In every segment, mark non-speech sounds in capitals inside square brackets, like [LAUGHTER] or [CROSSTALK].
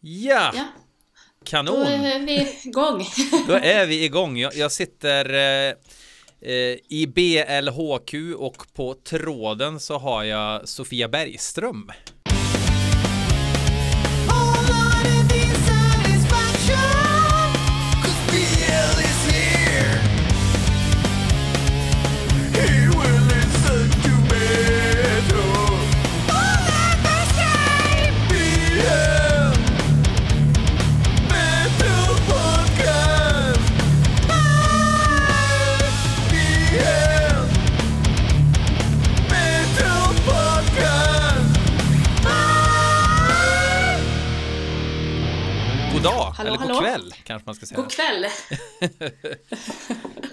Ja, Ja, kanon. då är vi igång. [LAUGHS] Då är vi igång. Jag, jag sitter eh, eh, i BLHQ och på tråden så har jag Sofia Bergström. Hallå, eller god kväll kanske man ska säga. God kväll. [LAUGHS]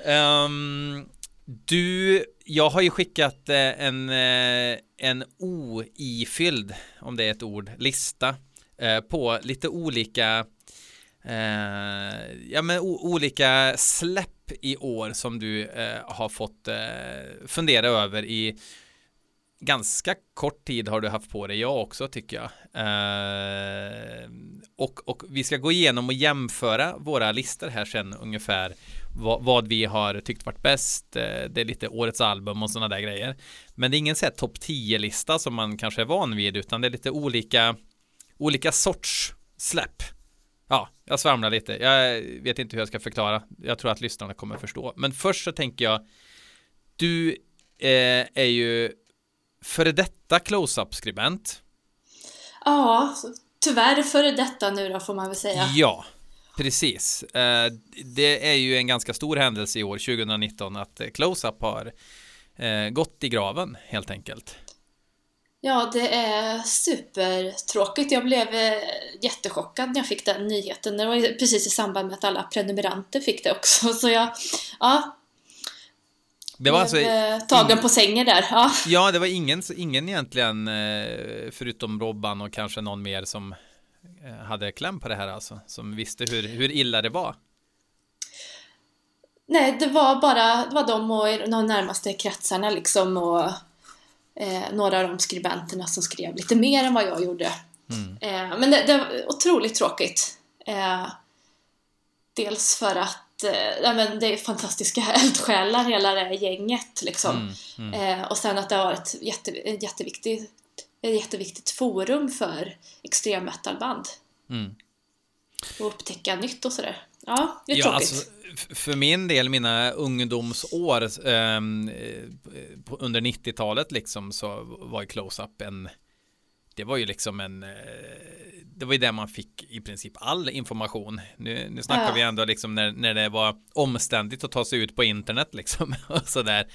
Ehm, du, jag har ju skickat eh, en, eh, en oifylld, om det är ett ord, lista eh, på lite olika eh, ja, men olika släpp i år som du eh, har fått eh, fundera över i ganska kort tid har du haft på dig, jag också tycker jag. Och, och vi ska gå igenom och jämföra våra listor här sen ungefär vad, vad vi har tyckt varit bäst. Eh, det är lite årets album och sådana där grejer. Men det är ingen så här topp 10-lista som man kanske är van vid, utan det är lite olika, olika sorts släpp. Ja, jag svamlar lite. Jag vet inte hur jag ska förklara. Jag tror att lyssnarna kommer förstå. Men först så tänker jag, du eh, är ju före detta close-up-skribent. Ja, tyvärr före detta nu då får man väl säga. Ja, precis. Eh, det är ju en ganska stor händelse i år, 2019, att eh, close-up har eh, gått i graven helt enkelt. Ja, det är supertråkigt. Jag blev jättechockad när jag fick den nyheten. Det var precis i samband med att alla prenumeranter fick det också. [LAUGHS] Så jag, ja, Det var alltså, eh, tagen på sängen där. Ja. ja, det var ingen, ingen egentligen, eh, förutom Robban och kanske någon mer som eh, hade kläm på det här alltså, som visste hur, hur illa det var. Nej, det var bara det var de och de närmaste kretsarna liksom och eh, några av de skribenterna som skrev lite mer än vad jag gjorde. Mm. Eh, men det, det var otroligt tråkigt. Eh, dels för att eh, ja, men det är fantastiska [LAUGHS] eldsjälar hela det här gänget liksom. Mm, mm. Eh, och sen att det har varit ett, jätte, jätteviktigt, ett jätteviktigt forum för extrem metalband. Mm. Och upptäcka nytt och sådär. Ja, det är Ja, tråkigt. alltså, för min del, mina ungdomsår ehm, eh, under 90-talet liksom så var ju close-up en det var ju liksom en eh, det var ju där man fick i princip all information. Nu, nu snackar Ja. vi ändå liksom när, när det var omständigt att ta sig ut på internet liksom [LAUGHS] och sådär.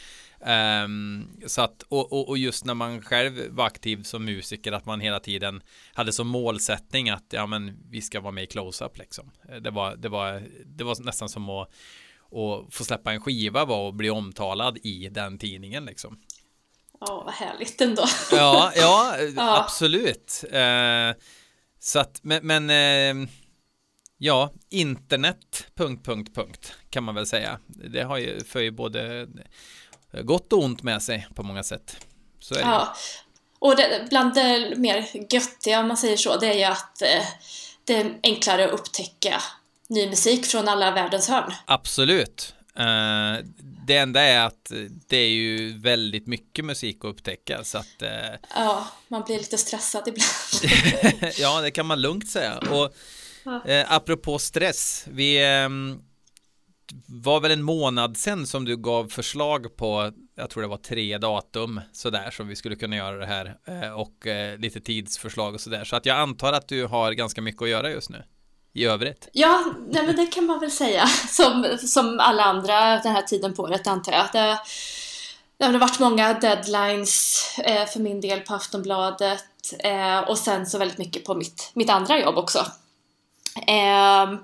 Ehm, så att, och, och, och just när man själv var aktiv som musiker att man hela tiden hade som målsättning att ja men vi ska vara med i close-up liksom. Det var, det var, det var nästan som att och få släppa en skiva var och bli omtalad i den tidningen liksom. Ja, vad härligt ändå. Ja, ja, [LAUGHS] Ja. absolut. Eh, så att, men, men eh, ja, internet, punkt, punkt, punkt, kan man väl säga. Det har ju för ju både gott och ont med sig på många sätt. Så är det. Ja. Och det, bland det mer göttiga, om man säger så, det är ju att eh, det är enklare att upptäcka ny musik från alla världens hörn. Absolut. Eh, det enda är att det är ju väldigt mycket musik att upptäcka så att eh, Ja, man blir lite stressad ibland. [LAUGHS] ja, det kan man lugnt säga. Och eh, apropå stress, vi ehm, var väl en månad sedan som du gav förslag på, jag tror det var tre datum sådär som vi skulle kunna göra det här och lite tidsförslag och sådär. Så att jag antar att du har ganska mycket att göra just nu i övrigt. Ja, nej, men det kan man väl säga. [LAUGHS] Som, som alla andra den här tiden på året antar jag. Det, det har varit många deadlines eh, för min del på Aftonbladet eh, och sen så väldigt mycket på mitt, mitt andra jobb också. Ehm,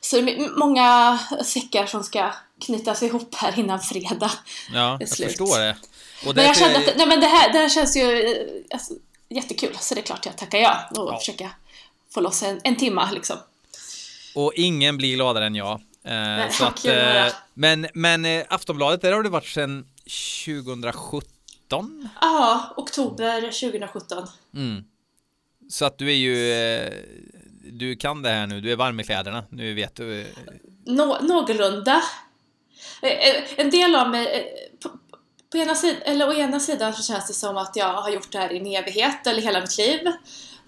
så det är många säckar som ska knytas ihop här innan fredag. Ja, jag förstår det. Och Men jag kände att nej, men det, här, det här känns ju eh, alltså, jättekul, så det är klart jag tackar ja och Ja. försöka få loss en, en timma liksom. Och ingen blir gladare än jag. Eh, så att, [LAUGHS] eh, men men eh, Aftonbladet, där har du varit sedan 2017. Ja, oktober 2017. Mm. Så att du är ju, eh, du kan det här nu, du är varm i kläderna, nu vet du. Nå någorlunda. En del av mig, på, på ena sidan, eller å ena sidan så känns det som att jag har gjort det här i en evighet eller hela mitt liv.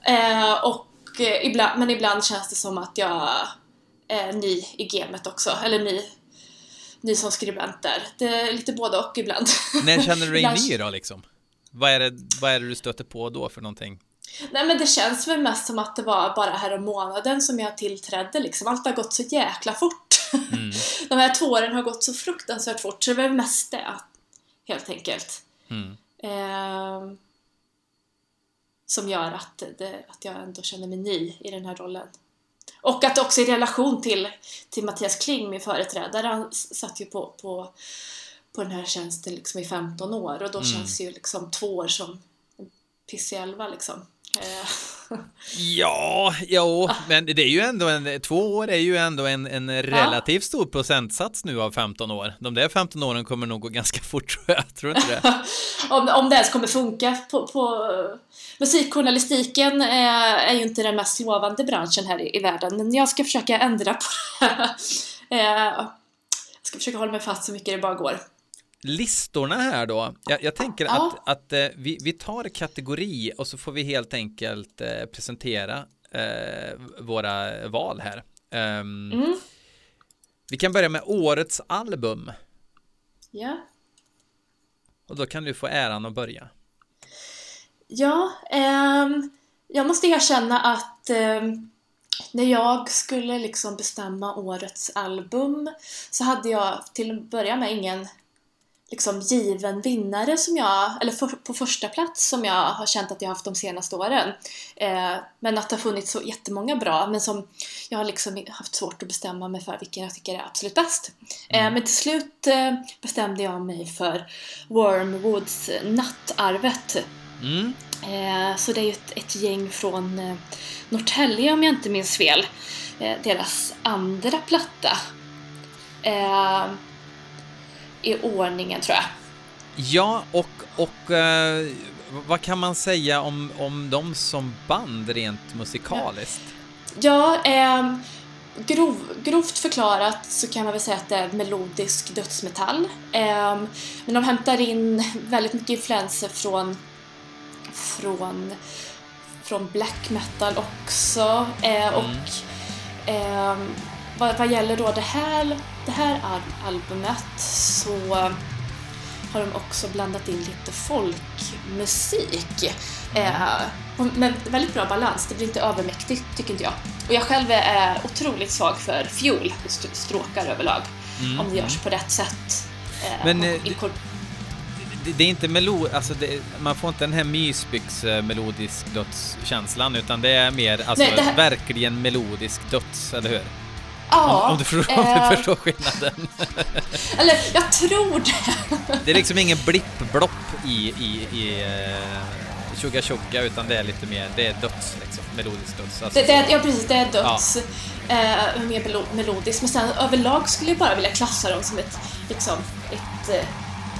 Eh, och ibland, men ibland känns det som att jag är ny i gamet också, eller ny, ny som skribent där. Det är lite både och ibland. [LAUGHS] När känner du dig ny då liksom? Vad är, det, vad är det du stöter på då för någonting? Nej men det känns väl mest som att det var bara här om månaden som jag tillträdde liksom. Allt har gått så jäkla fort. Mm. [LAUGHS] De här två åren har gått så fruktansvärt fort så det var mest det. Helt enkelt. Mm. Eh, som gör att, det, att jag ändå känner mig ny i den här rollen. Och att också i relation till, till Mattias Kling, min företrädare, han satt ju på, på, på den här tjänsten liksom i 15 år och då mm. känns ju liksom två år som en pissig elva liksom. Eh. ja, jo, men det är ju ändå en, två år är ju ändå en, en relativt ja. stor procentsats nu av 15 år. De där 15 åren kommer nog gå ganska fort [LAUGHS] tror jag, tror inte det? [LAUGHS] om, om det ens kommer funka på, på musikjournalistiken är, är ju inte den mest lovande branschen här i, i världen, men jag ska försöka ändra på det. [LAUGHS] Eh, jag ska försöka hålla mig fast så mycket det bara går listorna här då. Jag, jag tänker ja. att, att eh, vi, vi tar kategori och så får vi helt enkelt eh, presentera eh, våra val här. Um, mm. Vi kan börja med årets album. Ja. Och då kan du få äran att börja. Ja, um, jag måste erkänna att um, när jag skulle liksom bestämma årets album så hade jag till att börja med ingen liksom given vinnare som jag, eller för, på första plats som jag har känt att jag haft de senaste åren. Eh, men att det har funnits så jättemånga bra, men som jag har liksom haft svårt att bestämma mig för vilken jag tycker är absolut bäst. Eh, mm. men till slut eh, bestämde jag mig för Wormwoods Nattarvet. Mm. Eh, så det är ju ett, ett gäng från eh, Norrtälje om jag inte minns fel. Eh, deras andra platta i ordningen tror jag. Ja, och, och eh, vad kan man säga om, om dem som band rent musikaliskt? Ja, eh, grov, grovt förklarat så kan man väl säga att det är melodisk dödsmetall. Eh, men de hämtar in väldigt mycket influenser från, från, från black metal också. Eh, och mm. Vad, vad gäller då det här, det här albumet så har de också blandat in lite folkmusik. Eh, med väldigt bra balans, det blir inte övermäktigt tycker inte jag. Och jag själv är otroligt svag för fiol, stråkar överlag, mm. om det görs på rätt sätt. Eh, Men eh, det, det, är inte melod, alltså det, man får inte den här mysbyx eh, melodisk dödskänslan utan det är mer alltså Nej, här... verkligen melodisk döds, eller hur? Ja. Om, om, du, förstår, eh, om du förstår skillnaden. [LAUGHS] Eller, jag tror det. det är liksom ingen blipp-blopp i, i, i uh, Tjugga Tjugga utan det är lite mer, det är döds liksom, melodisk döds. Alltså, det, det, ja precis, det är döds. Ja. Eh, mer melodiskt, men sen överlag skulle jag bara vilja klassa dem som ett, liksom, ett eh,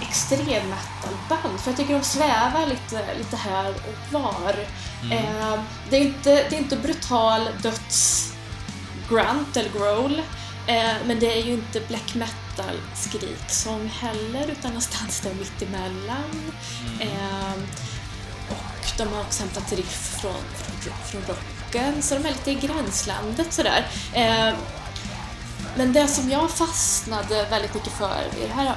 extrem metal-band. För jag tycker de svävar lite, lite här och var. Mm. Eh, det, är inte, det är inte brutal döds grunt eller growl. Eh, men det är ju inte black metal skriksång heller utan någonstans där mittemellan. Mm. Eh, och de har också hämtat riff från, från, från rocken så de är lite i gränslandet sådär. Eh, men det som jag fastnade väldigt mycket för i det här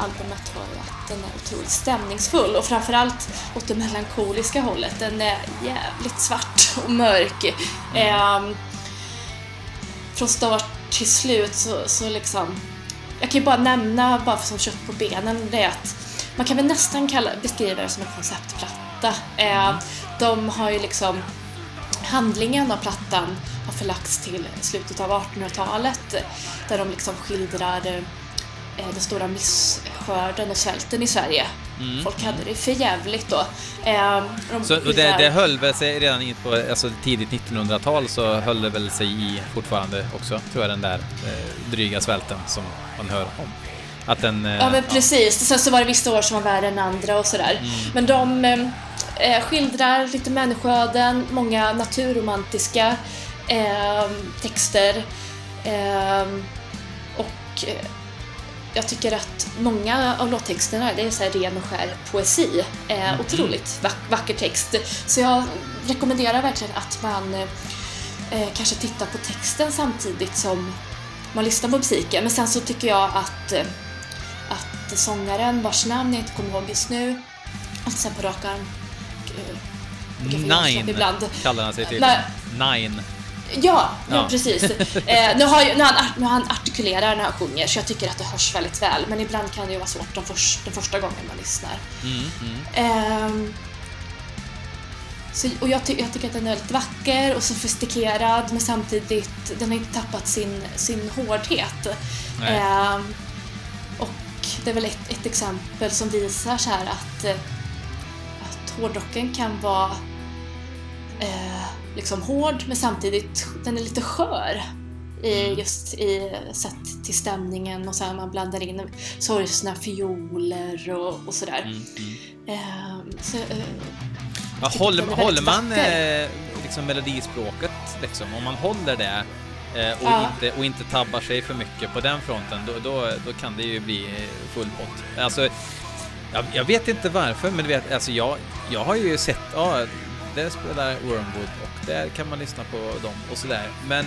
albumet var ju att den är otroligt stämningsfull och framförallt åt det melankoliska hållet. Den är jävligt svart och mörk. Mm från start till slut så, så liksom... Jag kan ju bara nämna, bara för som kött på benen, det är att man kan väl nästan kalla, beskriva det som en konceptplatta. Eh, de har ju liksom... Handlingen av plattan har förlagts till slutet av 1800-talet där de liksom skildrar eh, den stora misskörden och svälten i Sverige Mm. Folk hade det för jävligt då. Eh, de så det, det höll väl sig redan in på alltså, tidigt 1900-tal så höll det väl sig i fortfarande också, tror jag, den där eh, dryga svälten som man hör om. Att den, eh, ja men precis, ja. sen så var det vissa år som var värre än andra och sådär. Mm. Men de eh, skildrar lite människoöden, många naturromantiska eh, texter. Eh, och eh, jag tycker att många av låttexterna det är så här ren och skär poesi. Eh, Mm. Otroligt vack, vacker text. Så jag rekommenderar verkligen att man eh, kanske tittar på texten samtidigt som man lyssnar på musiken. Men sen så tycker jag att, eh, att sångaren vars namn jag inte kommer ihåg just nu, alltså sen på rak arm, eh, Nine ibland. kallar han sig till. Nine. Ja, ja. Precis. [LAUGHS] Eh, nu, har nu, han, nu han artikulerar när han sjunger så jag tycker att det hörs väldigt väl. Men ibland kan det ju vara svårt de, förs, den första gången man lyssnar. Mm, mm. Ehm, så, och jag, ty, jag tycker att den är väldigt vacker och sofistikerad men samtidigt, den har inte tappat sin, sin hårdhet. Ehm, och det är väl ett, ett exempel som visar så här att, eh, att hårdrocken kan vara eh, liksom hård men samtidigt den är lite skör i, just i sett till stämningen och sen man blandar in sorgsna fioler och, och sådär. Mm, mm. Ehm, så, eh, Ja, tycker håller, man eh, liksom melodispråket, liksom, om man håller det eh, och, Ja. inte, och inte tabbar sig för mycket på den fronten, då, då, då kan det ju bli eh, full pott. Alltså, jag, jag vet inte varför, men du vet, alltså jag, jag har ju sett, ja, där spelar Wormwood och där kan man lyssna på dem och sådär. Men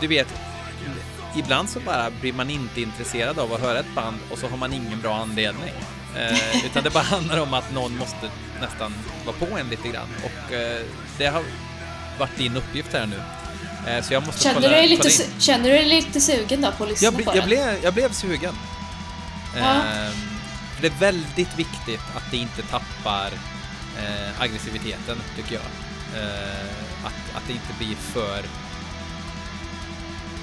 du vet, ibland så bara blir man inte intresserad av att höra ett band och så har man ingen bra anledning. Eh, utan det bara [LAUGHS] handlar om att någon måste nästan vara på en lite grann. Och eh, det har varit din uppgift här nu. Eh, så jag måste känner, kolla, du lite, kolla in. känner du dig lite sugen då på att lyssna Jag, bli, på jag, den? blev, jag blev sugen. Ja. Ehm, det är väldigt viktigt att det inte tappar eh, aggressiviteten, tycker jag. Eh, att, att det inte blir för...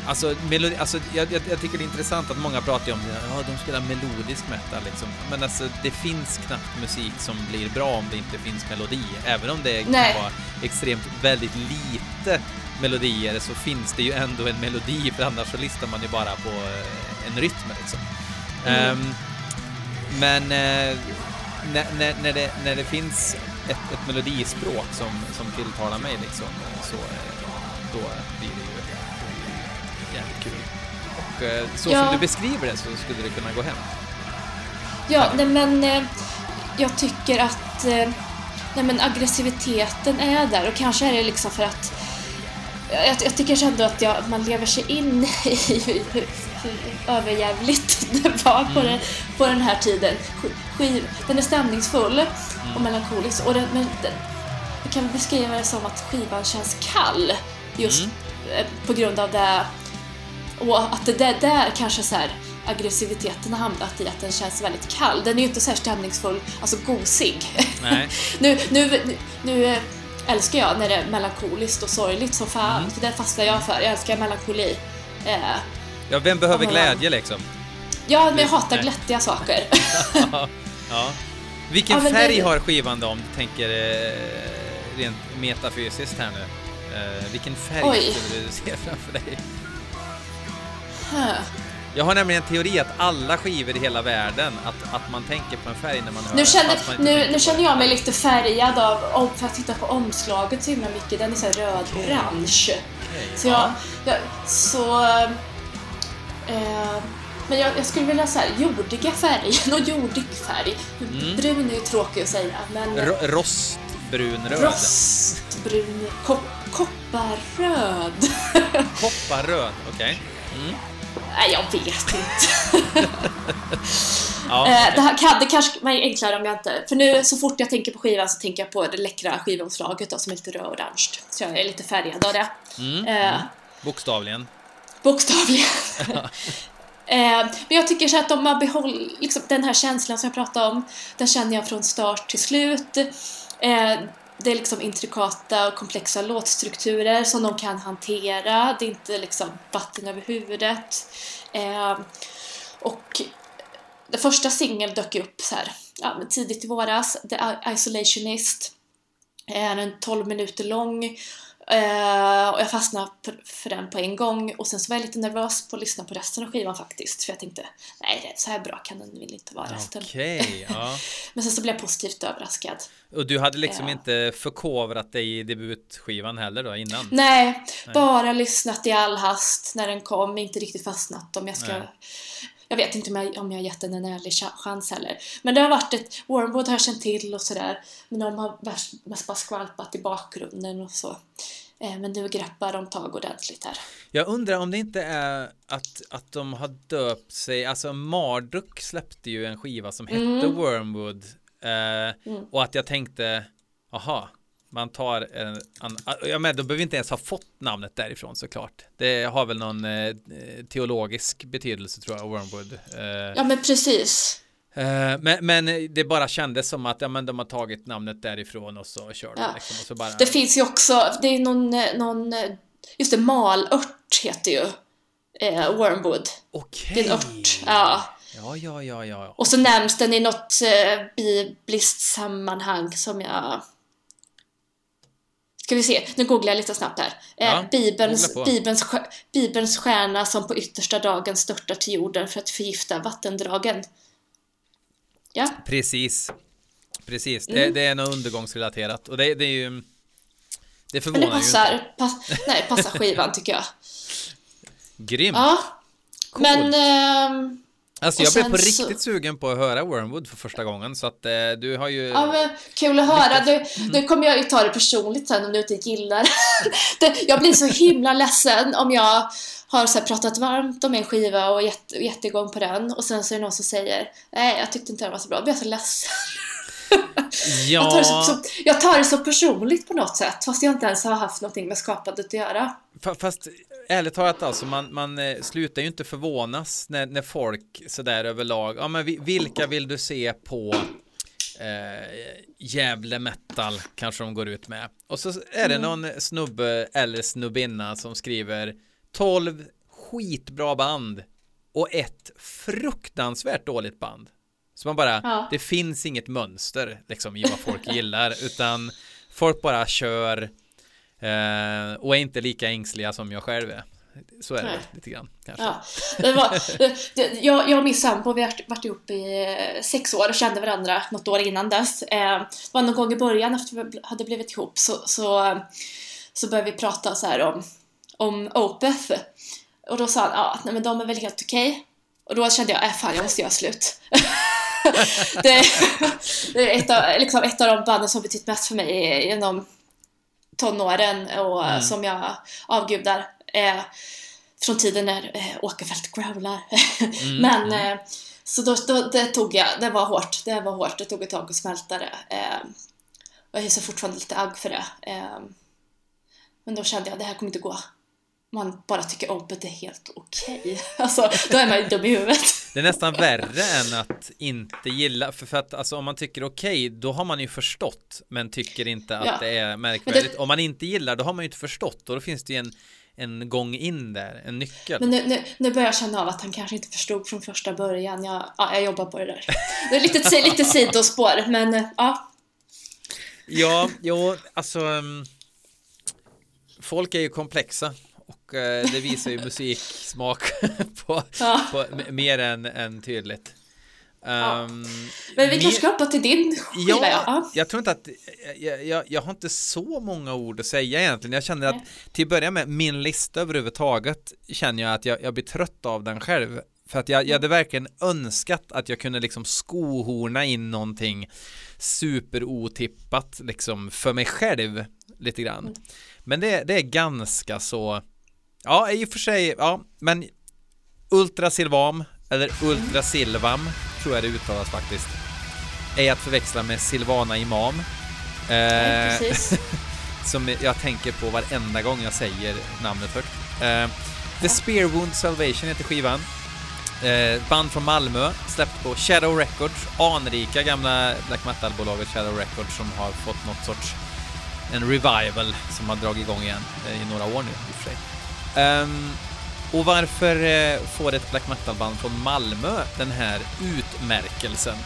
Alltså, melodi, alltså jag, jag, jag tycker det är intressant att många pratar om ja, de spelar melodisk metal liksom. Men alltså det finns knappt musik som blir bra om det inte finns melodi. Även om det Nej. kan vara extremt väldigt lite melodier så finns det ju ändå en melodi för annars så listar man ju bara på eh, en rytm liksom. Mm. Ehm, men eh, när, när, när, det, när det finns ett, ett melodispråk som, som tilltalar mig liksom så eh, då blir det ju jävligt kul. Och eh, så Ja. som du beskriver det så skulle det kunna gå hem. Ja, nej men eh, jag tycker att nej men aggressiviteten är där och kanske är det liksom för att jag, jag tycker ändå att jag, man lever sig in [LAUGHS] i hur, överjävligt det var på, den, på den här tiden. Sk- Skiv, den är stämningsfull och melankolisk och den, men den, jag kan beskriva det som att skivan känns kall just eh, på grund av det och att det där, där kanske så här aggressiviteten har hamnat i att den känns väldigt kall. Den är ju inte så här stämningsfull, alltså gosig. [LAUGHS] Nu, nu, nu, eh, älskar jag när det är melankoliskt och sorgligt som fan, Mm. för det fastnar jag för. Jag älskar melankoli. Eh, Ja, vem behöver glädje liksom? ja, men jag hatar glättiga saker. [LAUGHS] ja. ja. Vilken Ja, men det- färg har skivan då om du tänker eh, rent metafysiskt här nu? Eh, vilken färg Oj. skulle du se framför dig? Huh. Jag har nämligen en teori att alla skivor i hela världen, att, att man tänker på en färg när man hör Nu känner, nu, nu känner jag mig lite färgad av, om, för att titta på omslaget så himla mycket, den är så här röd-orange. Okej, Så jag, ja. jag så... Eh, men jag, jag skulle vilja här jordiga färger, någon jordig färg. Brun är ju tråkig att säga, men Ro- Rostbrun kop, kopparröd. [LAUGHS] Kopparröd, okej. Nej, jag vet inte. [LAUGHS] Ja, Eh, det, här, kan- det kanske var enklare om jag inte... För nu så fort jag tänker på skivan så tänker jag på det läckra skivomslaget då, som är lite röd-orange. Så jag är lite färgad av det. Mm, Eh, bokstavligen. Bokstavligen. [LAUGHS] Eh, men jag tycker så att de har behållit liksom, den här känslan som jag pratade om. Den känner jag från start till slut. Eh, det är liksom intrikata och komplexa låtstrukturer som de kan hantera. Det är inte liksom vatten över huvudet. Eh, och den första singeln dök upp så här, ja, tidigt i våras, The Isolationist. Är en 12 minuter lång Eh, och jag fastnade för den på en gång och sen så var jag lite nervös på att lyssna på resten av skivan faktiskt. För jag tänkte, nej så här bra kan den väl inte vara resten. Okej, ja. [LAUGHS] Men sen så blev jag positivt överraskad. Och du hade liksom Ja. inte förkovrat dig i debutskivan heller då innan? Nej, bara lyssnat i all hast när den kom, inte riktigt fastnat om jag ska... Jag vet inte om jag, om jag har gett den en ärlig cha- chans heller. Men det har varit ett... Wormwood har jag känt till och sådär. Men de har mest bara skvalpat i bakgrunden och så. Eh, men nu greppar de tag ordentligt här. Jag undrar om det inte är att, att de har döpt sig, alltså Marduk släppte ju en skiva som hette Mm. Wormwood eh, och att jag tänkte, aha, man tar en, an, ja men de behöver inte ens ha fått namnet därifrån såklart. Det har väl någon eh, teologisk betydelse tror jag, Wormwood. Eh, Ja men precis. eh, men, men det bara kändes som att ja, men de har tagit namnet därifrån och så kör de Ja. liksom, och så bara. Det finns ju också, det är någon, någon just det, malört heter ju eh, Wormwood. Okej. Det är en ört, ja. Ja, ja, ja, ja. Och så nämns den i något eh, bibliskt sammanhang som jag... Ska vi se, nu googlar jag lite snabbt här. Eh, Ja, Bibelns. Bibelns, Bibelns stjärna som på yttersta dagen störtar till jorden för att förgifta vattendragen. Ja, Precis. Precis. Mm. Det, det är något undergångsrelaterat och det, det är ju det men det förvånar ju inte. passar, pass, nej, passar skivan tycker jag. Grymt. Ja, Coolt. men... ehm, alltså jag blev på så- riktigt sugen på att höra Wormwood för första gången så att eh, du har ju Ja, men kul att höra. Nu, nu kommer jag ju ta det personligt sen om du inte gillar [LAUGHS] det. Jag blir så himla ledsen om jag har så pratat varmt om en skiva och gett, igång på den och sen så är det någon som säger nej, jag tyckte inte den var så bra. Då blir jag så ledsen. [LAUGHS] Jag, tar så, så, jag tar det så personligt på något sätt fast jag inte ens har haft någonting med skapandet att göra. Fa- Fast ärligt talat alltså, man, man eh, slutar ju inte förvånas när, när folk sådär överlag, ja men vi- vilka vill du se på eh, Gävle metal kanske de går ut med. Och så är det någon snubbe eller snubbinna som skriver 12 skitbra band och ett fruktansvärt dåligt band. Så man bara, Ja. det finns inget mönster liksom i vad folk gillar utan folk bara kör eh, och är inte lika ängsliga som jag själv är. Så är det Nej. lite grann kanske. Ja, det var, det, jag, jag och min sambo, vi har varit ihop i eh, sex år och kände varandra något år innan dess. Eh, det var någon gång i början efter vi hade blivit ihop så, så, så började vi prata så här om, om Opeth. Och då sa han, ja, nej men de är väl helt okej. Och då kände jag, äh fan jag måste göra slut. [LAUGHS] det, det är ett av, liksom ett av de banden som betytt mest för mig genom tonåren och Mm. som jag avgudar. Eh, från tiden när eh, Åkerfeldt growlar. Mm, [LAUGHS] Men eh, så då, då det tog jag, det var hårt, det var hårt, det tog ett tag att smälta det. Eh, och jag hyser fortfarande lite agg för det. Eh, men då kände jag, det här kommer inte gå. Man bara tycker Opet är helt okej. [LAUGHS] Alltså, då är man ju dum i huvudet. Det är nästan värre än att inte gilla, för, för att alltså om man tycker okej, då har man ju förstått, men tycker inte att Ja. det är märkvärdigt. Det- Om man inte gillar, då har man ju inte förstått och då finns det ju en, en gång in där, en nyckel. Men nu, nu, nu börjar jag känna av att han kanske inte förstod från första början. Jag, ja, jag jobbar på det där. Det är lite, lite sidospår, men eh, ja. Ja, jo, alltså um, folk är ju komplexa och eh, det visar ju musiksmak [LAUGHS] på, ja. på mer än, än tydligt. Ja. Um, Men vi kanske ska hoppa till din skiva, ja. Ja, ja. jag tror inte att jag, jag, jag har inte så många ord att säga egentligen. Jag känner att till att börja med min lista överhuvudtaget känner jag att jag, jag blir trött av den själv. För att jag, jag hade verkligen önskat att jag kunde liksom skohorna in någonting superotippat liksom för mig själv lite grann. Mm. Men det, det är ganska så, ja i och för sig, ja men Ultra Silvam eller Ultra Silvam tror jag det uttalas faktiskt är att förväxla med Silvana Imam. Eh, precis. [LAUGHS] som jag tänker på varenda gång jag säger namnet högt. Eh, The Spear Wound Salvation heter skivan. Eh, band från Malmö, släppt på Shadow Records, anrika gamla black metal-bolaget Shadow Records som har fått något sorts en revival som har dragit igång igen eh, i några år nu i och varför eh, får ett black metal-band från Malmö den här utmärkelsen?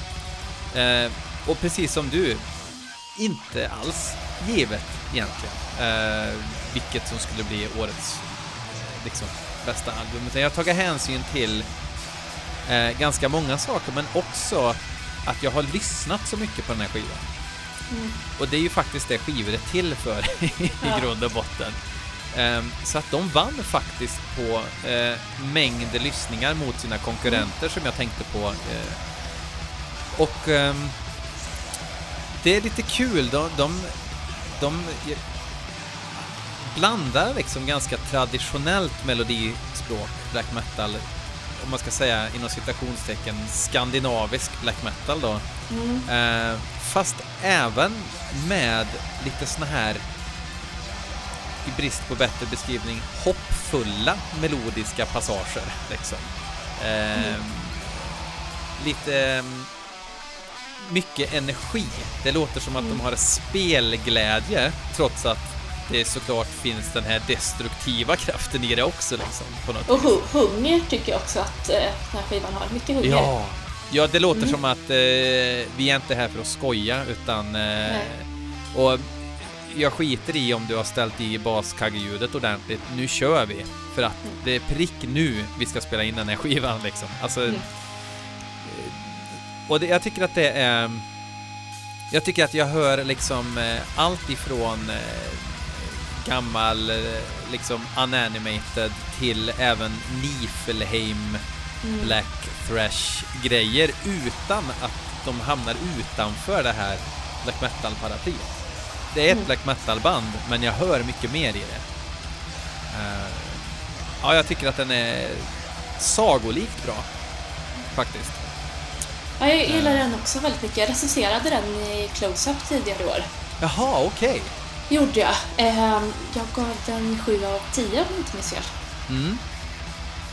Eh, och precis som du, inte alls givet egentligen. Eh, vilket som skulle bli årets liksom, bästa album. Utan jag har tagit hänsyn till eh, ganska många saker, men också att jag har lyssnat så mycket på den här skivan. Mm. Och det är ju faktiskt det skivor är till för [LAUGHS] i ja. grund och botten. Um, så att de vann faktiskt på uh, mängd lyssningar mot sina konkurrenter mm. som jag tänkte på. Uh, och um, det är lite kul. De, de, de blandar liksom ganska traditionellt melodispråk, black metal, om man ska säga inom citationstecken skandinavisk black metal då. Mm. Eh, fast även med lite såna här i brist på bättre beskrivning hoppfulla melodiska passager liksom. Eh, mm. Lite mycket energi. Det låter som att mm. de har spelglädje trots att det såklart finns den här destruktiva kraften i det också. Liksom, på något och hu hunger tycker jag också att eh, den här skivan har. Mycket hunger. Ja, ja det låter mm. som att eh, vi är inte här för att skoja utan... Eh, och jag skiter i om du har ställt i baskaggeljudet ordentligt. Nu kör vi! För att mm. det är prick nu vi ska spela in den här skivan liksom. Alltså... Mm. Och det, jag tycker att det är... Jag tycker att jag hör liksom eh, allt ifrån eh, gammal eh, liksom unanimated till även Nifelheim mm. Black Thrash grejer utan att de hamnar utanför det här black metal paraplyet. Det är ett black metal band men jag hör mycket mer i det. Uh, ja, jag tycker att den är sagolikt bra faktiskt. Ja, jag gillar uh. den också väldigt mycket. Jag recenserade den i Close-Up tidigare år. Jaha, okej. Okay gjorde jag. Eh, jag gav den 7 av 10 om jag inte minns fel. Mm.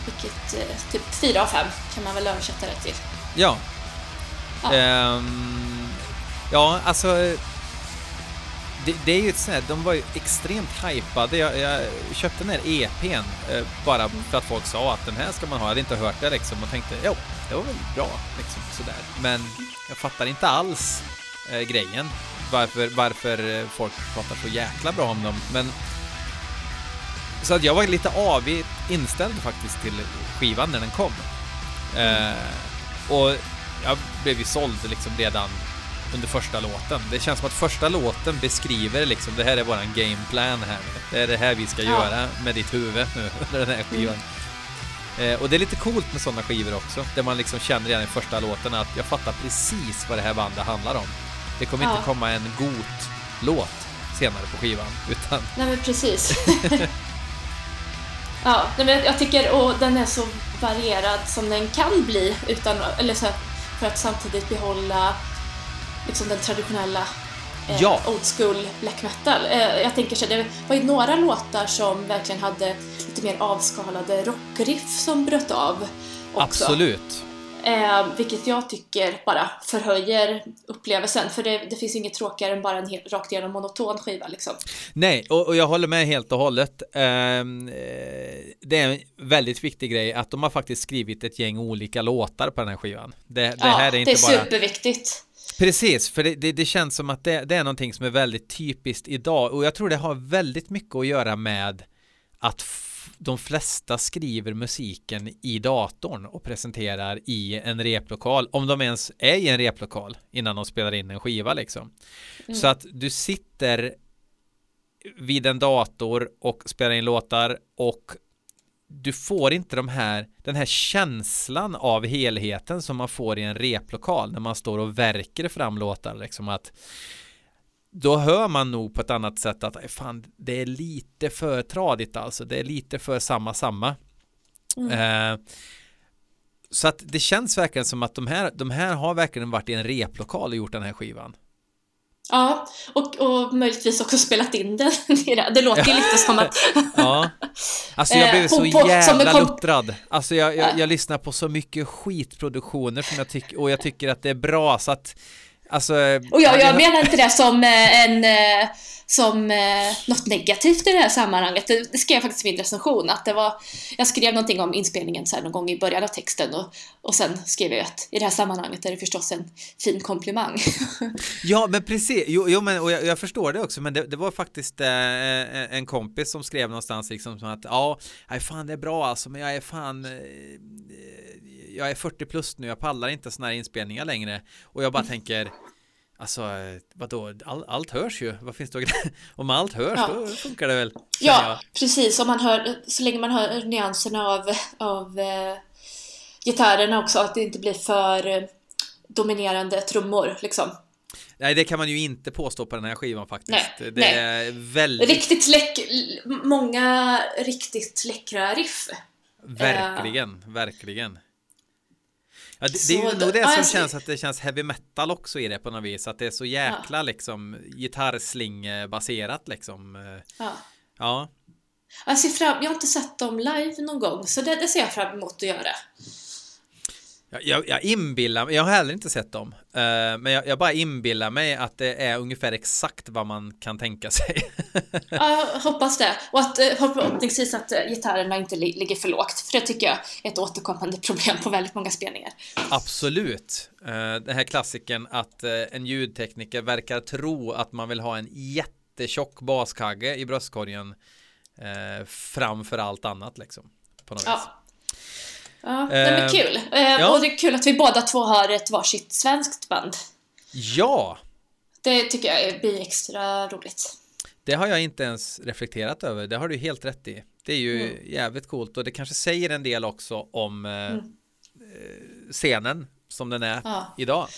Vilket, eh, typ 4 av 5 kan man väl översätta det till. Ja. Ja, um, ja alltså det, det, är ju ett sånt de var ju extremt hypade. Jag, jag köpte den här EPn eh, bara mm. för att folk sa att den här ska man ha. Jag hade inte hört det liksom och tänkte jo, det var väl bra liksom sådär. Men jag fattar inte alls eh, grejen varför, varför folk pratar så jäkla bra om dem. Men så att jag var lite avigt inställd faktiskt till skivan när den kom. Mm. Eh, och jag blev ju såld liksom redan under första låten. Det känns som att första låten beskriver liksom det här är våran gameplan här. Det är det här vi ska ja. göra med ditt huvud nu [LAUGHS] under den här skivan. Mm. Eh, och det är lite coolt med sådana skivor också, där man liksom känner redan i första låten att jag fattar precis vad det här bandet handlar om. Det kommer ja. inte komma en god låt senare på skivan. [LAUGHS] Utan... Nej men precis. [LAUGHS] ja, jag tycker och den är så varierad som den kan bli utan, eller så här, för att samtidigt behålla liksom den traditionella eh, ja. old school black metal. Eh, jag tänker så det var ju några låtar som verkligen hade lite mer avskalade rockriff som bröt av också. Absolut. Eh, vilket jag tycker bara förhöjer upplevelsen. För det, det finns inget tråkigare än bara en helt, rakt igenom monoton skiva liksom. Nej, och, och, jag håller med helt och hållet. Ehm, eh, det är en väldigt viktig grej att de har faktiskt skrivit ett gäng olika låtar på den här skivan. Det, det ja, här är inte det är bara... superviktigt. Precis, för det, det, det, känns som att det, det är någonting som är väldigt typiskt idag och jag tror det har väldigt mycket att göra med att de flesta skriver musiken i datorn och presenterar i en replokal, om de ens är i en replokal innan de spelar in en skiva liksom. Mm. Så att du sitter vid en dator och spelar in låtar och du får inte de här, den här känslan av helheten som man får i en replokal när man står och verkar fram låtar liksom att då hör man nog på ett annat sätt att fan, det är lite för tradigt alltså. Det är lite för samma samma. Mm. Eh, så att det känns verkligen som att de här, de här har verkligen varit i en replokal och gjort den här skivan. Ja, och, och möjligtvis också spelat in den. [LAUGHS] Det låter ju lite som att... [LAUGHS] ja, alltså jag blev så jävla luttrad. Alltså jag, jag, jag lyssnar på så mycket skitproduktioner som jag tycker, och jag tycker att det är bra så att Alltså, och jag, jag menar inte det som eh, en eh, som eh, något negativt i det här sammanhanget. Det, det skrev jag faktiskt i min recension att det var, jag skrev någonting om inspelningen så här någon gång i början av texten och, och sen skrev jag att i det här sammanhanget är det förstås en fin komplimang. [LAUGHS] ja, men precis, jo, jo men och jag, jag, förstår det också, men det, det var faktiskt eh, en kompis som skrev någonstans liksom som att ja, fan det är bra alltså, men jag är fan eh, jag är 40 plus nu, jag pallar inte sådana här inspelningar längre och jag bara mm. tänker Alltså vadå, all, allt hörs ju. Vad finns det [LAUGHS] Om allt hörs ja. då funkar det väl? Ja, jag. precis. Om man hör, så länge man hör nyanserna av, av eh, gitarrerna också, att det inte blir för eh, dominerande trummor liksom. Nej, det kan man ju inte påstå på den här skivan faktiskt. Nej, det nej. är väldigt... Riktigt läck... Många riktigt läckra riff. Verkligen, uh... verkligen. Ja, det, det, är ju nog det som känns att det känns heavy metal också i det på något vis. Att det är så jäkla ja. liksom gitarrsling-baserat liksom. Ja. ja. Jag, ser fram, jag har inte sett dem live någon gång, så det, det ser jag fram emot att göra. Jag, jag, jag inbillar mig, jag har heller inte sett dem, uh, men jag, jag, bara inbillar mig att det är ungefär exakt vad man kan tänka sig. ja, hoppas det. Och att förhoppningsvis att uh, gitarrerna inte li ligger för lågt, för det tycker jag är ett återkommande [LAUGHS] problem på väldigt många spelningar. Absolut. Den här klassiken att en ljudtekniker verkar tro att man vill ha en jättetjock baskagge i bröstkorgen framför allt annat liksom. På något ja. vis. Ja, det är kul. Eh, ja. Och det är kul att vi båda två har ett varsitt svenskt band. Ja! Det tycker jag blir extra roligt. Det har jag inte ens reflekterat över. Det har du helt rätt i. Det är ju mm. jävligt coolt och det kanske säger en del också om eh, mm. Eh, scenen som den är ja. idag.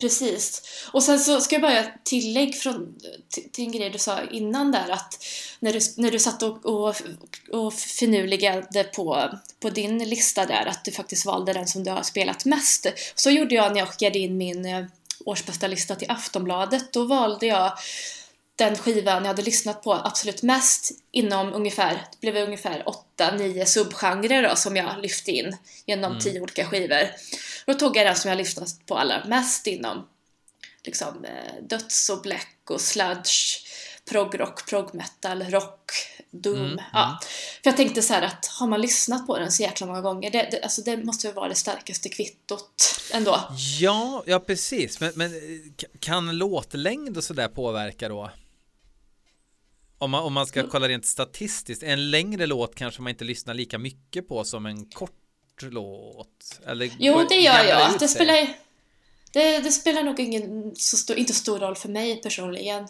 Precis. Och sen så ska jag bara tillägg från, till, till, en grej du sa innan där att när du, när du satt och, och, och finurligade på, på din lista där att du faktiskt valde den som du har spelat mest. Så gjorde jag när jag skickade in min eh, årsbästa lista till Aftonbladet. Då valde jag den skivan jag hade lyssnat på absolut mest inom ungefär, det blev ungefär 8-9 subgenrer då som jag lyfte in genom mm. tio olika skivor. Då tog jag den som jag lyssnat på allra mest inom liksom eh, döds och black och sludge, progrock, progmetal, rock, doom. Mm, ja. Mm. För jag tänkte så att har man lyssnat på den så jäkla många gånger, det, det, alltså det måste ju vara det starkaste kvittot ändå. Ja, ja precis. Men, men kan låtlängd och sådär påverka då? Om man, om man ska mm. kolla rent statistiskt, en längre låt kanske man inte lyssnar lika mycket på som en kort låt? Eller jo, det gör jag. Det spelar, det, det, spelar nog ingen, så stor, inte stor roll för mig personligen.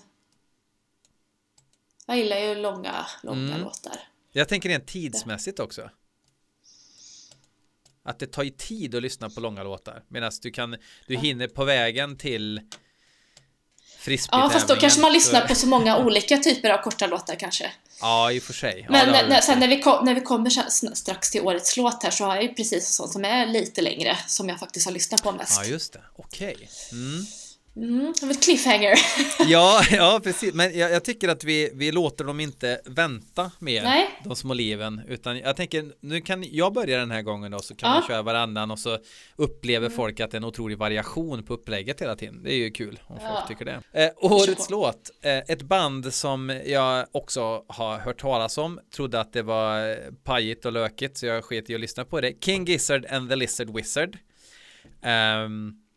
Jag gillar ju långa, långa mm. låtar. Jag tänker rent tidsmässigt också. Att det tar ju tid att lyssna på långa låtar. Medan du kan, du hinner på vägen till Ja, fast då kanske man lyssnar på så många olika typer av korta låtar kanske. Ja, i och för sig. Ja, Men när, sen när vi, kom, när vi kommer strax till årets låt här så har jag ju precis sånt som är lite längre som jag faktiskt har lyssnat på mest. Ja, just det. Okej. Okay. Mm. Mm, som ett cliffhanger. [LAUGHS] ja, ja, precis. Men jag, jag, tycker att vi, vi låter dem inte vänta mer, Nej. de små liven. Utan jag tänker, nu kan jag börja den här gången då, så kan ja. vi köra varannan och så upplever mm. folk att det är en otrolig variation på upplägget hela tiden. Det är ju kul om ja. folk tycker det. Eh, årets låt, eh, ett band som jag också har hört talas om, trodde att det var pajigt och lökigt, så jag sket i att lyssna på det. King Gizzard and the Lizard Wizard. Um,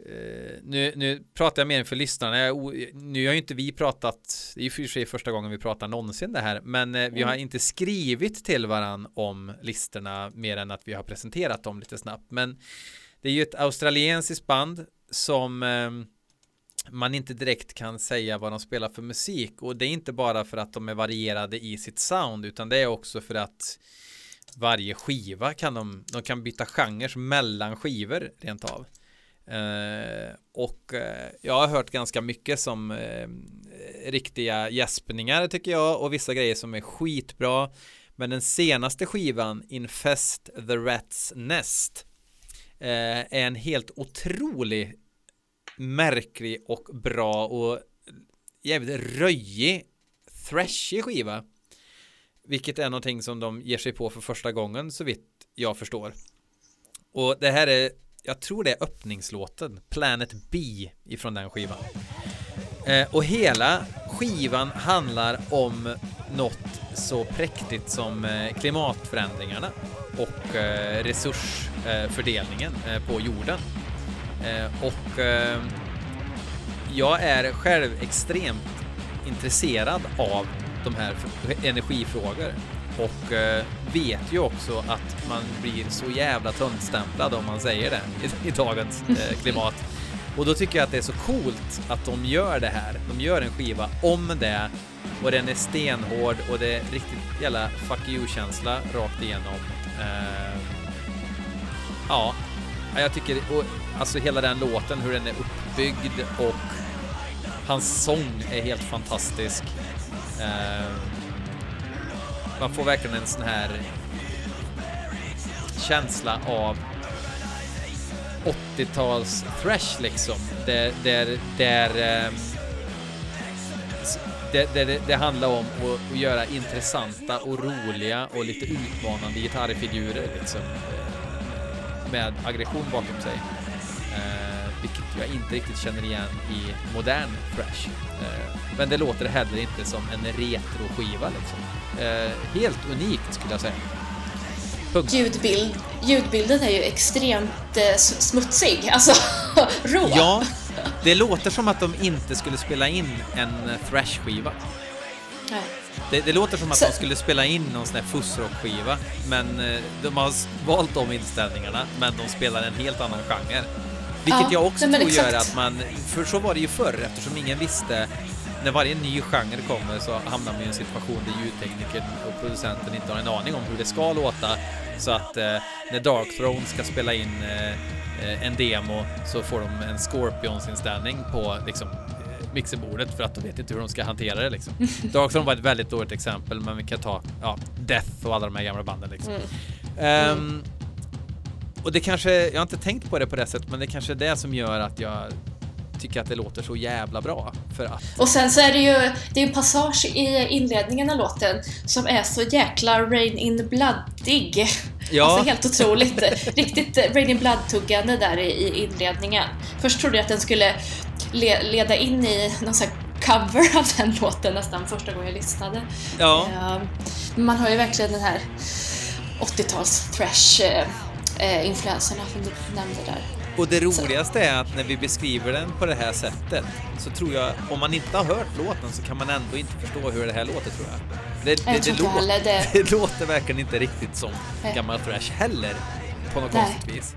Uh, nu, nu pratar jag mer för lyssnarna. nu har ju inte vi pratat, det är ju för sig första gången vi pratar någonsin det här, men uh, vi mm. har inte skrivit till varann om listorna mer än att vi har presenterat dem lite snabbt. Men det är ju ett australiensiskt band som uh, man inte direkt kan säga vad de spelar för musik och det är inte bara för att de är varierade i sitt sound utan det är också för att varje skiva kan de, de kan byta genrer mellan skivor rent av. Eh, och eh, jag har hört ganska mycket som eh, riktiga gäspningar tycker jag och vissa grejer som är skitbra. Men den senaste skivan Infest the Rats Nest eh, är en helt otrolig märklig och bra och jävligt röjig thrashig skiva. Vilket är någonting som de ger sig på för första gången så vitt jag förstår. Och det här är jag tror det är öppningslåten, Planet B ifrån den skivan. Eh, och hela skivan handlar om något så präktigt som eh, klimatförändringarna och eh, resursfördelningen eh, på jorden. Eh, och eh, jag är själv extremt intresserad av de här energifrågor och eh, vet ju också att man blir så jävla töntstämplad om man säger det i, i dagens eh, [LAUGHS] klimat. Och då tycker jag att det är så coolt att de gör det här. De gör en skiva om det och den är stenhård och det är riktigt jävla fuck you-känsla rakt igenom. Eh, ja, jag tycker, och, alltså hela den låten, hur den är uppbyggd och hans sång är helt fantastisk. Eh, man får verkligen en sån här känsla av 80-tals thrash liksom. Där, där, där, där, det, det, det, handlar om att, att, göra intressanta och roliga och lite utmanande gitarrfigurer liksom. Med aggression bakom sig. Jag inte riktigt känner igen i modern thrash. Eh, men det låter heller inte som en retroskiva liksom. Eh, helt unikt skulle jag säga. Ljudbild, ljudbilden är ju extremt eh, smutsig, alltså [LAUGHS] rå. Ja, det låter som att de inte skulle spela in en thrash-skiva. Nej. Det, det, låter som att Så... de skulle spela in någon sån här fussrock-skiva, men de har valt de inställningarna, men de spelar en helt annan genre. Vilket ja, jag också tror exakt. gör att man, för så var det ju förr eftersom ingen visste när varje ny genre kommer så hamnar man i en situation där ljudteknikern och producenten inte har en aning om hur det ska låta. Så att eh, när Dark Throne ska spela in eh, eh en demo så får de en Scorpions-inställning på liksom, eh, mixerbordet för att de vet inte hur de ska hantera det liksom. [LAUGHS] Dark Throne var ett väldigt dåligt exempel men vi kan ta ja, Death och alla de här gamla banden liksom. Mm. Um, och det kanske, jag har inte tänkt på det på det sättet, men det kanske är det som gör att jag tycker att det låter så jävla bra. För att... Och sen så är det ju det är en passage i inledningen av låten som är så jäkla Rain in Bloodig. Ja. Alltså helt otroligt. Riktigt Rain in Blood-tuggande där i inledningen. Först trodde jag att den skulle le leda in i någon sån cover av den låten nästan första gången jag lyssnade. Ja. Ehm, man har ju verkligen den här 80-tals eh, som du nämnde där. Och det roligaste är att när vi beskriver den på det här sättet så tror jag, om man inte har hört låten så kan man ändå inte förstå hur det här låter tror jag. Det, det, det, låter, det... [LAUGHS] det låter verkligen inte riktigt som Nej. gammal thrash heller på något Nej. konstigt vis.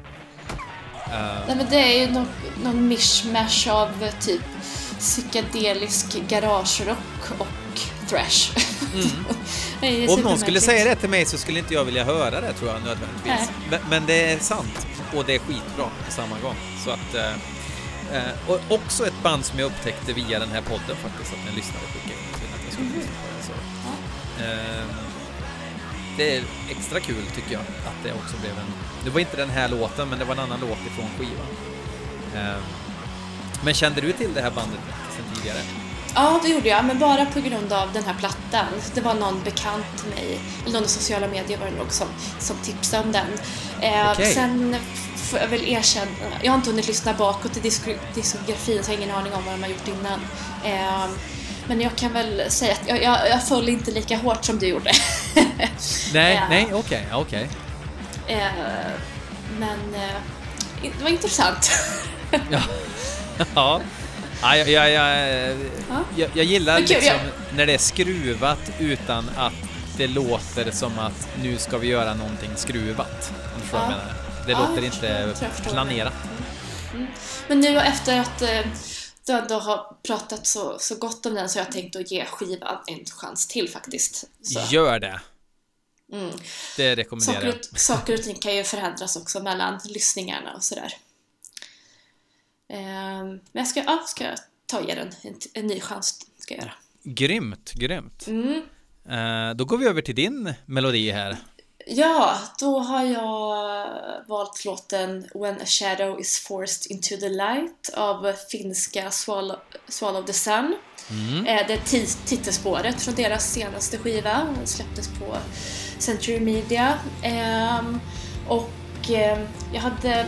Uh... Nej men det är ju någon, någon mishmash av typ psykedelisk garagerock och thrash. Mm. [LAUGHS] Om någon skulle säga det till mig så skulle inte jag vilja höra det tror jag nödvändigtvis. Men, men, det är sant och det är skitbra på samma gång. Så att, eh, eh, och också ett band som jag upptäckte via den här podden faktiskt, att en lyssnare skickade in att jag skulle lyssna på det. Så, eh, det är extra kul tycker jag att det också blev en... Det var inte den här låten, men det var en annan låt ifrån skivan. Eh, men kände du till det här bandet sedan tidigare? Ja, det gjorde jag, men bara på grund av den här plattan. Det var någon bekant till mig, eller någon i sociala medier var det nog, som, som tipsade om den. Eh, okay. Sen får jag väl erkänna, jag har inte hunnit lyssna bakåt i diskografin så jag har ingen aning om vad de har gjort innan. Eh, men jag kan väl säga att jag, jag, jag föll inte lika hårt som du gjorde. [LAUGHS] nej, eh, nej, okej, okay, okej. Okay. Eh, men eh, det var intressant. ja. [LAUGHS] ja. Ja, jag, jag, jag, jag, gillar liksom när det är skruvat utan att det låter som att nu ska vi göra någonting skruvat. Om du ja. Det låter inte planerat. Mm. Mm. Men nu efter att eh, du ändå har pratat så, så gott om den så har jag tänkt att ge skivan en chans till faktiskt. Så. Gör det! Mm. Det rekommenderar jag. Saker och ting kan ju förändras också mellan lyssningarna och sådär. Ehm, men jag ska, ja, ska ta och ge den en, en ny chans. Ska jag göra. Grymt, grymt. Mm. Uh, då går vi över till din melodi här. Ja, då har jag valt låten When a shadow is forced into the light av finska Swallow, Swallow the Sun. Mm. Eh, det är titelspåret från deras senaste skiva, den släpptes på Century Media. Ehm, och ehm, jag hade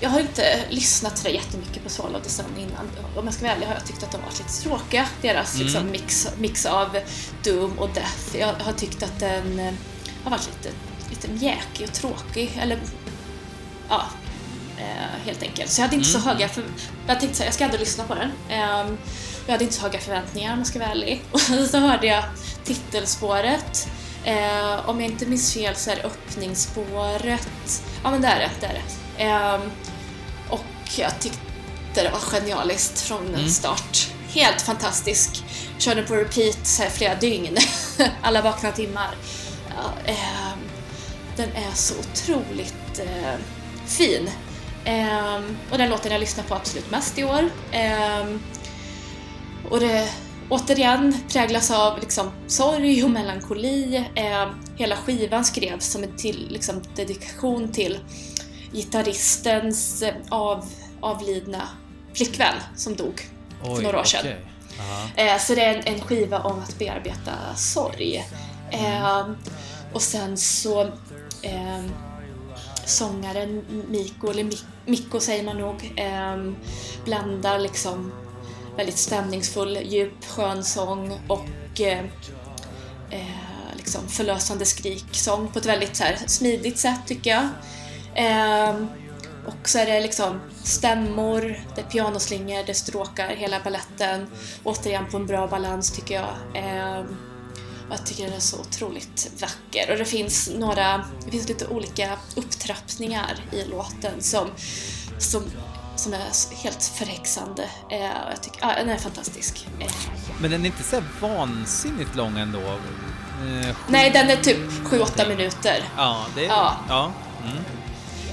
jag har inte lyssnat sådär jättemycket på Swallow of the Sun innan. Om jag ska vara ärlig har jag tyckt att de varit lite tråkiga. Deras Mm. liksom, mix, mix av Doom och Death. Jag har tyckt att den eh, har varit lite, lite mjäkig och tråkig. Eller, ja, eh, helt enkelt. Så jag hade inte så höga för... Jag tänkte så här, jag ska ändå lyssna på den. Ehm, jag hade inte så höga förväntningar om jag ska vara ärlig. [LAUGHS] Och så hörde jag titelspåret. Eh, om jag inte minns fel så är det öppningsspåret. Ja men det är det. det, är det. Ehm, jag tyckte det var genialiskt från start. Helt fantastisk. Körde på repeat så här flera dygn. [LAUGHS] Alla vakna timmar. Ja, ehm, den är så otroligt eh, fin. Ehm, och den låten jag lyssnar på absolut mest i år. Ehm, och det återigen präglas av liksom, sorg och melankoli. Eh, hela skivan skrevs som en till, liksom, dedikation till gitarristens eh, av, avlidna flickvän som dog för några år sedan. Aha. Eh, så det är en, en skiva om att bearbeta sorg. Eh, och sen så sångaren Mikko, eller Mik- Mikko säger man nog, eh, blandar liksom väldigt stämningsfull, djup, skön sång och eh, eh, liksom förlösande skriksång på ett väldigt så här, smidigt sätt tycker jag. Eh, och så är det liksom stämmor, det är pianoslingor, det är stråkar, hela balletten. Återigen på en bra balans tycker jag. Eh, och jag tycker den är så otroligt vacker. Och det finns några, det finns lite olika upptrappningar i låten som, som, som är helt förhäxande. Eh, och jag tycker, ja, den är fantastisk. Eh, Men den är inte så vansinnigt lång ändå. Eh, nej, den är typ 7-8 minuter. Ja, det är... Ja. ja. Mm.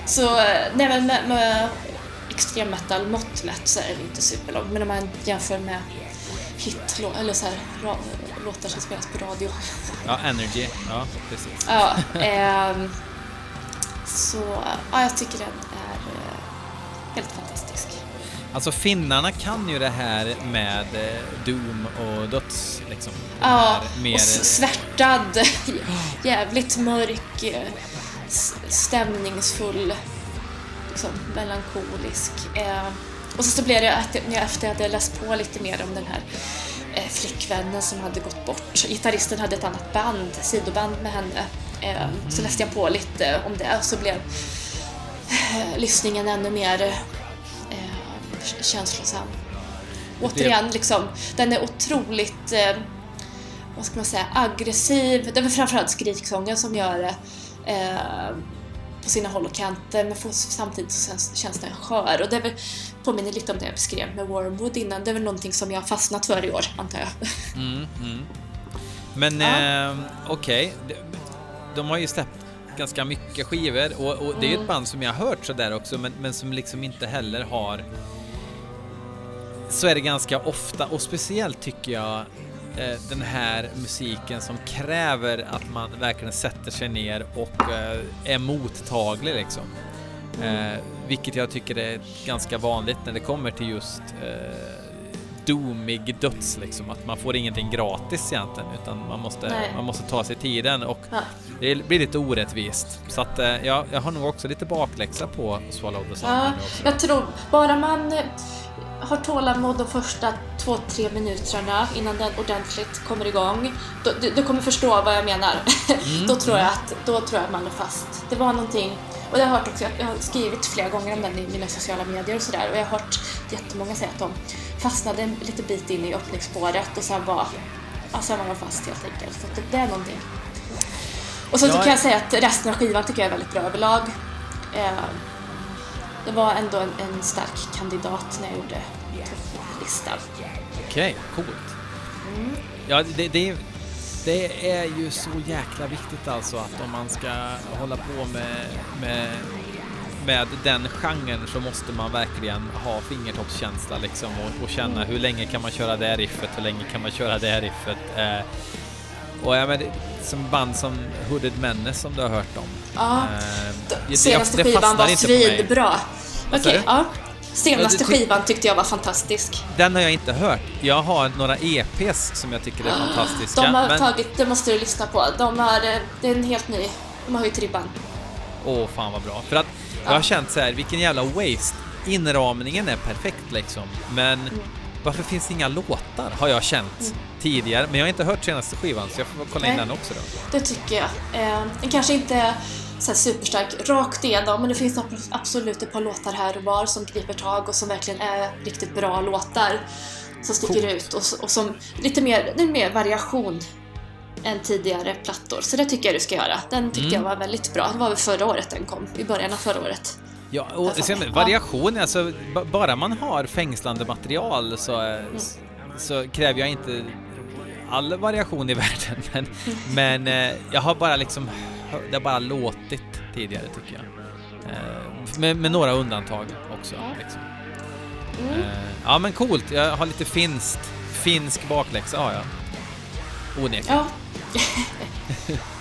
Så eh, nej, men med, med extrem metal mått mätt så är den inte superlång. Men om man jämför med hit eller så här, låtar som spelas på radio. Ja, Energy. Ja, precis. Ja, ehm, så ja, jag tycker den är eh, helt fantastisk. Alltså finnarna kan ju det här med eh, Doom och döds, liksom. Ja, mer... och svärtad, [LAUGHS] jävligt mörk, eh, stämningsfull, liksom melankolisk. Eh, och så, så blev det att jag, när jag efter jag hade läst på lite mer om den här eh, flickvännen som hade gått bort. Gitarristen hade ett annat band, sidoband med henne. Eh, Så läste jag på lite om det och så blev eh, lyssningen ännu mer eh, känslosam. Återigen, liksom, den är otroligt eh, vad ska man säga, aggressiv. Det är väl framförallt skriksången som gör det eh, på sina håll och kanter men samtidigt så känns, den skör. Och det är väl, påminner lite om det jag beskrev med Wormwood innan. Det är väl någonting som jag har fastnat för i år, antar jag. Mm, mm. Men Ja. eh, okej, de, de har ju släppt ganska mycket skivor och, och det är ju Mm. ett band som jag har hört sådär också men, men som liksom inte heller har så är det ganska ofta och speciellt tycker jag eh, den här musiken som kräver att man verkligen sätter sig ner och eh, är mottaglig liksom. Eh, vilket jag tycker är ganska vanligt när det kommer till just eh, doomig döds liksom. Att man får ingenting gratis egentligen utan man måste, Nej. man måste ta sig tiden och Ja. det blir lite orättvist. Så att eh, ja, jag har nog också lite bakläxa på Swallow the Sun. Ja, jag tror bara man har tålamod de första två, tre minuterna innan den ordentligt kommer igång. Då, du, du kommer förstå vad jag menar. [LAUGHS] då, tror jag att, då tror jag att man är fast. Det var någonting, och det har jag hört också, jag har skrivit flera gånger om den i mina sociala medier och sådär och jag har hört jättemånga säga att de fastnade en liten bit in i öppningsspåret och sen bara, ja, sen var de fast helt enkelt. Så det, det är någonting. Och så Ja, kan jag säga att resten av skivan tycker jag är väldigt bra överlag. Eh, det var ändå en, en stark kandidat när jag gjorde listan. Okej, coolt. Ja, det, det, det är ju så jäkla viktigt alltså att om man ska hålla på med, med, med den genren så måste man verkligen ha fingertoppskänsla liksom och, och känna hur länge kan man köra det här riffet, hur länge kan man köra det här riffet. Eh, och ja, men som band som Hooded Menace som du har hört om. Ja, Eh, det- Senaste skivan var svinbra. Okej, du? ja. Senaste skivan tyckte jag var fantastisk. Den har jag inte hört. Jag har några EPs som jag tycker är fantastiska. De har men- tagit, det måste du lyssna på. De har, eh, det är en helt ny, de har höjt ribban. åh fan vad bra. För att jag har känt så här, vilken jävla waste. Inramningen är perfekt liksom, men Mm. varför finns det inga låtar? Har jag känt tidigare, men jag har inte hört senaste skivan så jag får kolla in Nej. den också då. Det tycker jag. Eh, den kanske inte är så superstark rakt igenom, men det finns ab- absolut ett par låtar här och var som griper tag och som verkligen är riktigt bra låtar. Som sticker Coolt. ut och, och som lite mer, är mer variation än tidigare plattor. Så det tycker jag du ska göra. Den tyckte Mm. jag var väldigt bra. Det var väl förra året den kom, i början av förra året. Ja, och sen, ja. variation, alltså ba- bara man har fängslande material så, Mm. så kräver jag inte all variation i [LAUGHS] världen. Men, men eh, jag har bara liksom, det har bara låtit tidigare tycker jag. Eh, med, med några undantag också. Liksom. Mm. Eh, ja men coolt, jag har lite finskt, finsk bakläxa har jag. Onekligen. Ja. [LAUGHS]